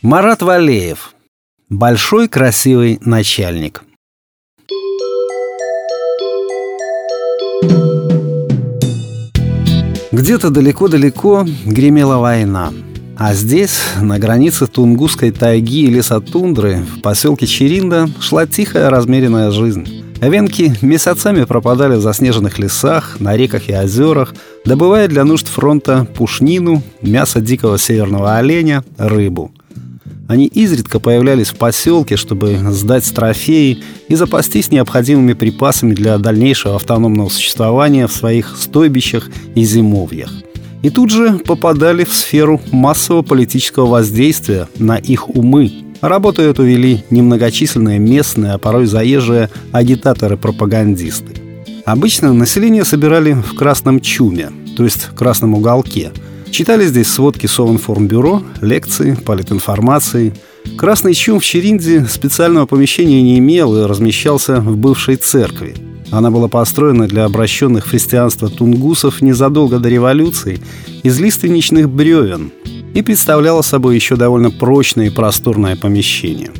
Марат Валеев. Большой красивый начальник. Где-то далеко-далеко гремела война. А здесь, на границе Тунгусской тайги и лесотундры, в поселке Черинда, шла тихая размеренная жизнь. Венки месяцами пропадали в заснеженных лесах, на реках и озерах, добывая для нужд фронта пушнину, мясо дикого северного оленя, рыбу. Они изредка появлялись в поселке, чтобы сдать трофеи и запастись необходимыми припасами для дальнейшего автономного существования в своих стойбищах и зимовьях. И тут же попадали в сферу массового политического воздействия на их умы. Работу эту вели немногочисленные местные, а порой заезжие агитаторы-пропагандисты. Обычно население собирали в красном чуме, то есть красном уголке – Читали здесь сводки Совинформбюро, лекции, политинформации. Красный чум в Черинде специального помещения не имел и размещался в бывшей церкви. Она была построена для обращенных в христианство тунгусов незадолго до революции из лиственничных бревен и представляла собой еще довольно прочное и просторное помещение.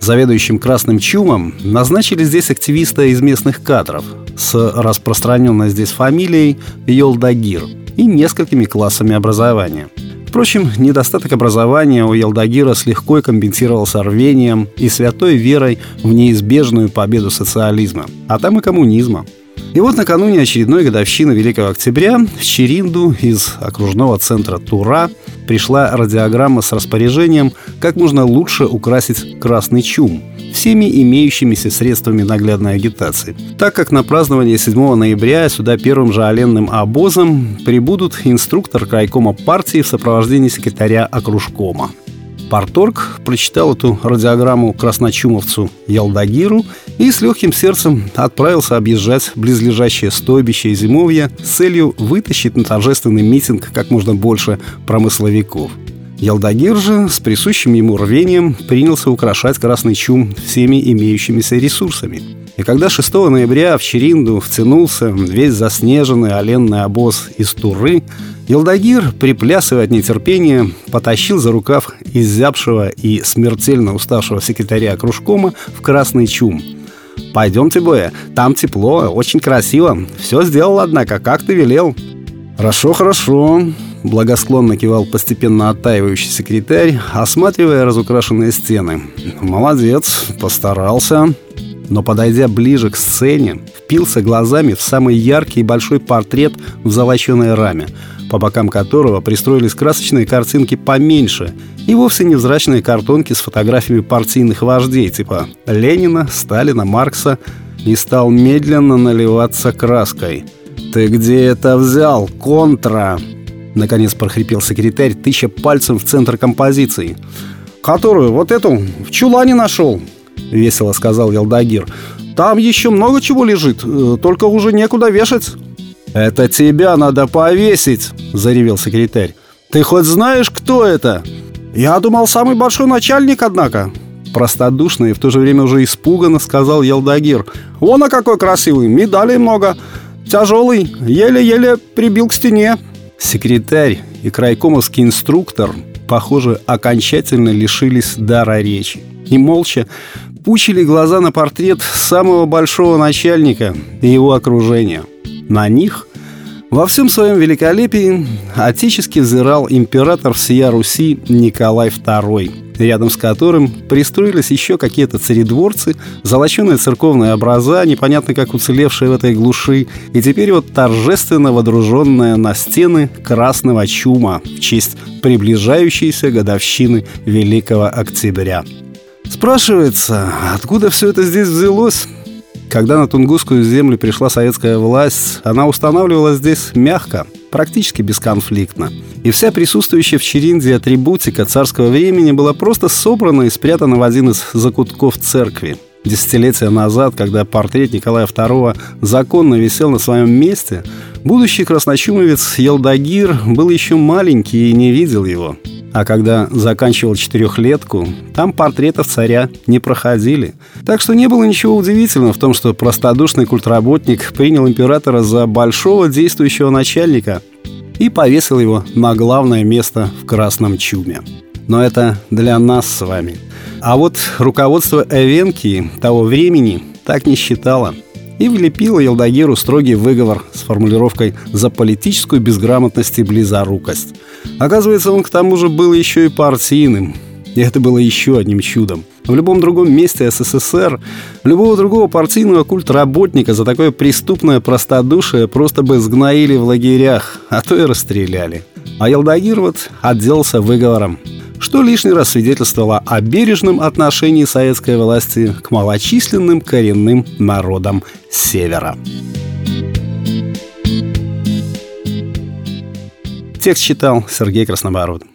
Заведующим Красным Чумом назначили здесь активиста из местных кадров с распространенной здесь фамилией Йолдагир – и несколькими классами образования. Впрочем, недостаток образования у Елдагира с легкой компенсировался рвением и святой верой в неизбежную победу социализма, а там и коммунизма. И вот накануне очередной годовщины Великого Октября в Черинду из окружного центра Тура пришла радиограмма с распоряжением, как можно лучше украсить красный чум – всеми имеющимися средствами наглядной агитации. Так как на празднование 7 ноября сюда первым же оленным обозом прибудут инструктор крайкома партии в сопровождении секретаря окружкома. Парторг прочитал эту радиограмму красночумовцу Ялдагиру и с легким сердцем отправился объезжать близлежащее стойбище и зимовье с целью вытащить на торжественный митинг как можно больше промысловиков – Ялдагир же с присущим ему рвением принялся украшать Красный Чум всеми имеющимися ресурсами. И когда 6 ноября в Черинду втянулся весь заснеженный оленный обоз из Туры, Елдагир, приплясывая от нетерпения, потащил за рукав изябшего и смертельно уставшего секретаря кружкома в Красный Чум. «Пойдемте, Боя, там тепло, очень красиво. Все сделал, однако, как ты велел». «Хорошо, хорошо», Благосклонно кивал постепенно оттаивающий секретарь, осматривая разукрашенные стены. «Молодец, постарался». Но, подойдя ближе к сцене, впился глазами в самый яркий и большой портрет в золоченой раме, по бокам которого пристроились красочные картинки поменьше и вовсе невзрачные картонки с фотографиями партийных вождей типа Ленина, Сталина, Маркса и стал медленно наливаться краской. «Ты где это взял, контра?» Наконец прохрипел секретарь, тыча пальцем в центр композиции. «Которую? Вот эту? В чулане нашел!» Весело сказал Ялдагир. «Там еще много чего лежит, э, только уже некуда вешать». «Это тебя надо повесить!» – заревел секретарь. «Ты хоть знаешь, кто это?» «Я думал, самый большой начальник, однако». Простодушно и в то же время уже испуганно сказал Ялдагир. «Вон, а какой красивый, медалей много. Тяжелый, еле-еле прибил к стене». Секретарь и крайкомовский инструктор, похоже, окончательно лишились дара речи. И молча пучили глаза на портрет самого большого начальника и его окружения. На них во всем своем великолепии отечески взирал император всея Руси Николай II – рядом с которым пристроились еще какие-то царедворцы, золоченые церковные образа, непонятно как уцелевшие в этой глуши, и теперь вот торжественно водруженная на стены красного чума в честь приближающейся годовщины Великого Октября. Спрашивается, откуда все это здесь взялось? Когда на Тунгусскую землю пришла советская власть, она устанавливала здесь мягко, практически бесконфликтно. И вся присутствующая в Черинде атрибутика царского времени была просто собрана и спрятана в один из закутков церкви. Десятилетия назад, когда портрет Николая II законно висел на своем месте, будущий красночумовец Елдагир был еще маленький и не видел его. А когда заканчивал четырехлетку, там портретов царя не проходили. Так что не было ничего удивительного в том, что простодушный культработник принял императора за большого действующего начальника и повесил его на главное место в красном чуме. но это для нас с вами. А вот руководство Эвенки того времени так не считало и влепило Елдагиру строгий выговор с формулировкой «за политическую безграмотность и близорукость». Оказывается, он к тому же был еще и партийным – и это было еще одним чудом. В любом другом месте СССР любого другого партийного культработника за такое преступное простодушие просто бы сгноили в лагерях, а то и расстреляли. А Елдагир вот отделался выговором, что лишний раз свидетельствовало о бережном отношении советской власти к малочисленным коренным народам Севера. Текст читал Сергей Краснобород.